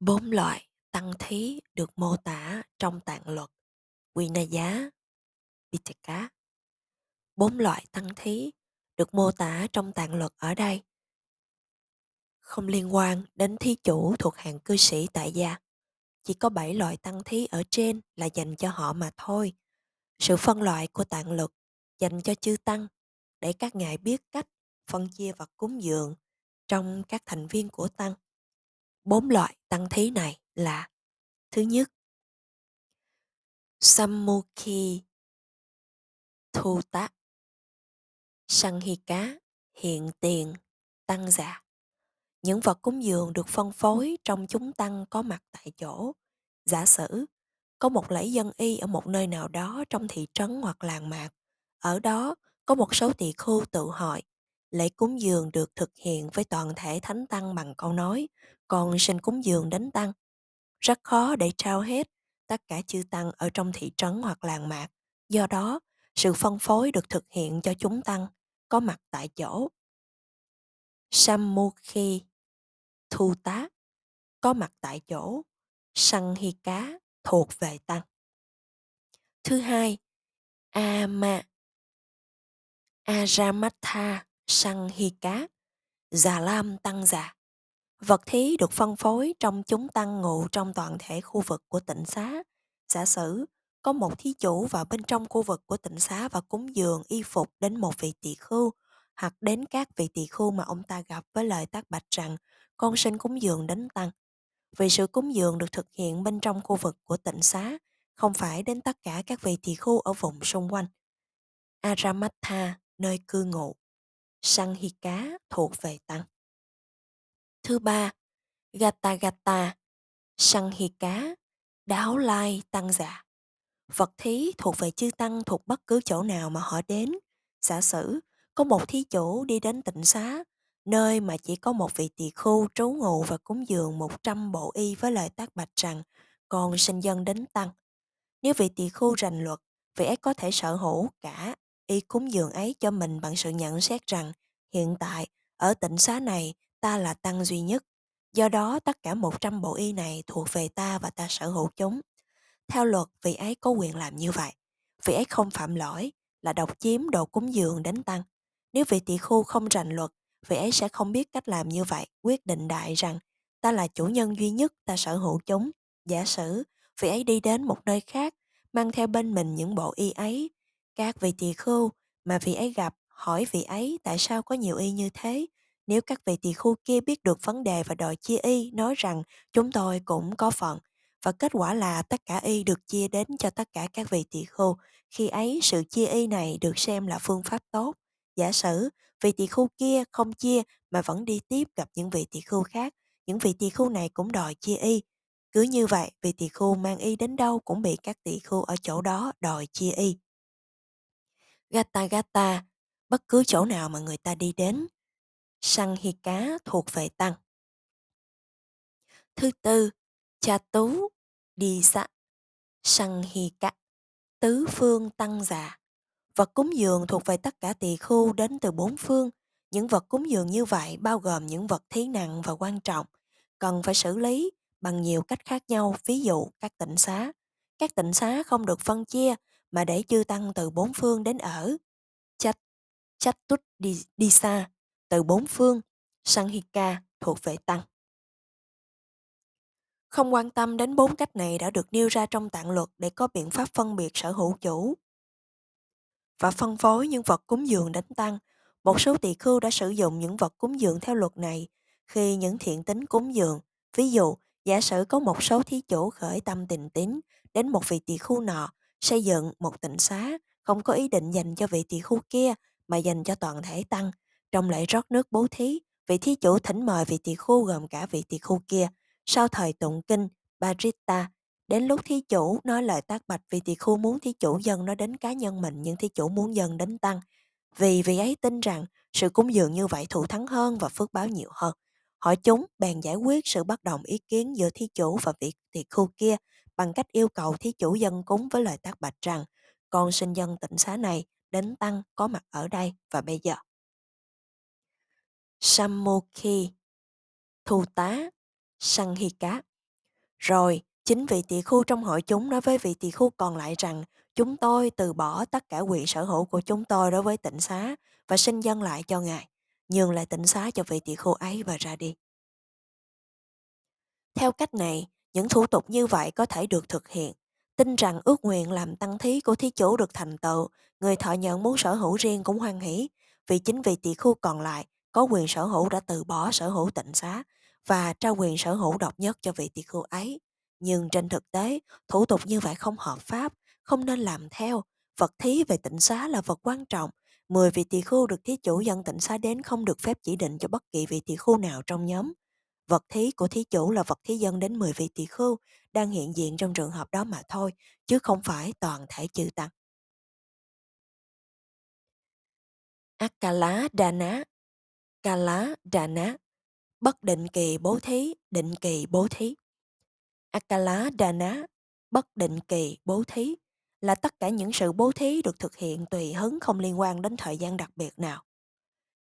Bốn loại tăng thí được mô tả trong tạng luật Vinaya Pitaka. Bốn loại tăng thí được mô tả trong tạng luật ở đây không liên quan đến thí chủ thuộc hàng cư sĩ tại gia. Chỉ có bảy loại tăng thí ở trên là dành cho họ mà thôi. Sự phân loại của tạng luật dành cho chư tăng để các ngài biết cách phân chia vật cúng dường trong các thành viên của tăng. Bốn loại tăng thí này là Thứ nhất, Sammukhi Thu tác Sanghika hiện tiền tăng giả những vật cúng dường được phân phối trong chúng tăng có mặt tại chỗ. Giả sử có một lễ dân y ở một nơi nào đó trong thị trấn hoặc làng mạc. Ở đó có một số tỳ khu tự hỏi lễ cúng dường được thực hiện với toàn thể thánh tăng bằng câu nói còn sinh cúng dường đến tăng rất khó để trao hết tất cả chư tăng ở trong thị trấn hoặc làng mạc. Do đó, sự phân phối được thực hiện cho chúng tăng có mặt tại chỗ. Sammukhi thu tá có mặt tại chỗ săn hi cá thuộc về tăng thứ hai ama aramatha săn hi cá già lam tăng già Vật thí được phân phối trong chúng tăng ngụ trong toàn thể khu vực của tịnh xá. Giả sử, có một thí chủ vào bên trong khu vực của tịnh xá và cúng dường y phục đến một vị tỳ khưu hoặc đến các vị tỳ khưu mà ông ta gặp với lời tác bạch rằng con xin cúng dường đến tăng. Vì sự cúng dường được thực hiện bên trong khu vực của tịnh xá, không phải đến tất cả các vị tỳ khưu ở vùng xung quanh. Aramatha, nơi cư ngụ. Sanghika thuộc về tăng. Thứ ba, Gata Gata, săn hi cá, đáo lai tăng giả. Vật thí thuộc về chư tăng thuộc bất cứ chỗ nào mà họ đến. Giả sử, có một thí chủ đi đến tịnh xá, nơi mà chỉ có một vị tỳ khu trú ngụ và cúng dường 100 bộ y với lời tác bạch rằng còn sinh dân đến tăng. Nếu vị tỳ khu rành luật, vị ấy có thể sở hữu cả y cúng dường ấy cho mình bằng sự nhận xét rằng hiện tại ở tỉnh xá này ta là tăng duy nhất. Do đó tất cả 100 bộ y này thuộc về ta và ta sở hữu chúng. Theo luật, vị ấy có quyền làm như vậy. Vị ấy không phạm lỗi là độc chiếm đồ cúng dường đến tăng. Nếu vị tỳ khu không rành luật, vị ấy sẽ không biết cách làm như vậy, quyết định đại rằng ta là chủ nhân duy nhất, ta sở hữu chúng. Giả sử, vị ấy đi đến một nơi khác, mang theo bên mình những bộ y ấy. Các vị tỳ khưu mà vị ấy gặp hỏi vị ấy tại sao có nhiều y như thế nếu các vị tỳ khu kia biết được vấn đề và đòi chia y, nói rằng chúng tôi cũng có phận, và kết quả là tất cả y được chia đến cho tất cả các vị tỳ khu. Khi ấy, sự chia y này được xem là phương pháp tốt. Giả sử, vị tỳ khu kia không chia mà vẫn đi tiếp gặp những vị tỳ khu khác, những vị tỳ khu này cũng đòi chia y. Cứ như vậy, vị tỳ khu mang y đến đâu cũng bị các tỳ khu ở chỗ đó đòi chia y. Gata gata, bất cứ chỗ nào mà người ta đi đến, săn hi cá thuộc về tăng. Thứ tư, cha tú, đi xã, săn hi cá, tứ phương tăng già. Vật cúng dường thuộc về tất cả tỳ khu đến từ bốn phương. Những vật cúng dường như vậy bao gồm những vật thí nặng và quan trọng, cần phải xử lý bằng nhiều cách khác nhau, ví dụ các tịnh xá. Các tịnh xá không được phân chia mà để chư tăng từ bốn phương đến ở. Chách, chách tút đi, đi xa, từ bốn phương, Sanghika thuộc về Tăng. Không quan tâm đến bốn cách này đã được nêu ra trong tạng luật để có biện pháp phân biệt sở hữu chủ và phân phối những vật cúng dường đến tăng. Một số tỳ khưu đã sử dụng những vật cúng dường theo luật này khi những thiện tính cúng dường. Ví dụ, giả sử có một số thí chủ khởi tâm tình tín đến một vị tỳ khu nọ xây dựng một tịnh xá không có ý định dành cho vị tỳ khu kia mà dành cho toàn thể tăng trong lễ rót nước bố thí, vị thí chủ thỉnh mời vị tỳ khu gồm cả vị tỳ khu kia. Sau thời tụng kinh, Barita, đến lúc thí chủ nói lời tác bạch vị tỳ khu muốn thí chủ dân nó đến cá nhân mình nhưng thí chủ muốn dân đến tăng. Vì vị ấy tin rằng sự cúng dường như vậy thủ thắng hơn và phước báo nhiều hơn. Hỏi chúng bèn giải quyết sự bất đồng ý kiến giữa thí chủ và vị tỳ khu kia bằng cách yêu cầu thí chủ dân cúng với lời tác bạch rằng con sinh dân tịnh xá này đến tăng có mặt ở đây và bây giờ. Samokhi, Thu tá Sanghika Rồi, chính vị tỳ khu trong hội chúng nói với vị tỳ khu còn lại rằng chúng tôi từ bỏ tất cả quyền sở hữu của chúng tôi đối với tịnh xá và xin dâng lại cho Ngài, nhường lại tịnh xá cho vị tỳ khu ấy và ra đi. Theo cách này, những thủ tục như vậy có thể được thực hiện. Tin rằng ước nguyện làm tăng thí của thí chủ được thành tựu, người thọ nhận muốn sở hữu riêng cũng hoan hỷ, vì chính vị tỷ khu còn lại có quyền sở hữu đã từ bỏ sở hữu tịnh xá và trao quyền sở hữu độc nhất cho vị tỷ khưu ấy. Nhưng trên thực tế, thủ tục như vậy không hợp pháp, không nên làm theo. Vật thí về tịnh xá là vật quan trọng. Mười vị tỳ khưu được thí chủ dẫn tịnh xá đến không được phép chỉ định cho bất kỳ vị tỳ khưu nào trong nhóm. Vật thí của thí chủ là vật thí dân đến 10 vị tỳ khưu đang hiện diện trong trường hợp đó mà thôi, chứ không phải toàn thể chư tăng. Akala Dana Kala Dana Bất định kỳ bố thí, định kỳ bố thí. Akala Dana Bất định kỳ bố thí là tất cả những sự bố thí được thực hiện tùy hứng không liên quan đến thời gian đặc biệt nào.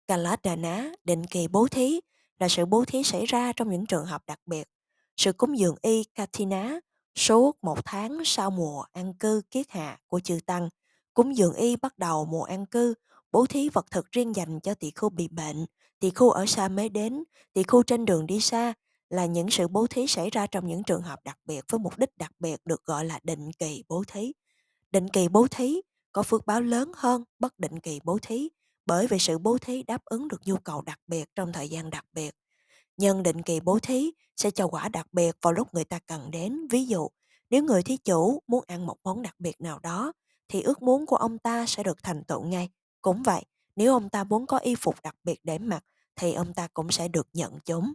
Kaladana, định kỳ bố thí, là sự bố thí xảy ra trong những trường hợp đặc biệt. Sự cúng dường y Katina suốt một tháng sau mùa an cư kiết hạ của chư Tăng. Cúng dường y bắt đầu mùa an cư, bố thí vật thực riêng dành cho tỷ khu bị bệnh, tỷ khu ở xa mới đến, tỷ khu trên đường đi xa là những sự bố thí xảy ra trong những trường hợp đặc biệt với mục đích đặc biệt được gọi là định kỳ bố thí. Định kỳ bố thí có phước báo lớn hơn bất định kỳ bố thí bởi vì sự bố thí đáp ứng được nhu cầu đặc biệt trong thời gian đặc biệt. Nhân định kỳ bố thí sẽ cho quả đặc biệt vào lúc người ta cần đến. Ví dụ, nếu người thí chủ muốn ăn một món đặc biệt nào đó, thì ước muốn của ông ta sẽ được thành tựu ngay. Cũng vậy, nếu ông ta muốn có y phục đặc biệt để mặc, thì ông ta cũng sẽ được nhận chúng.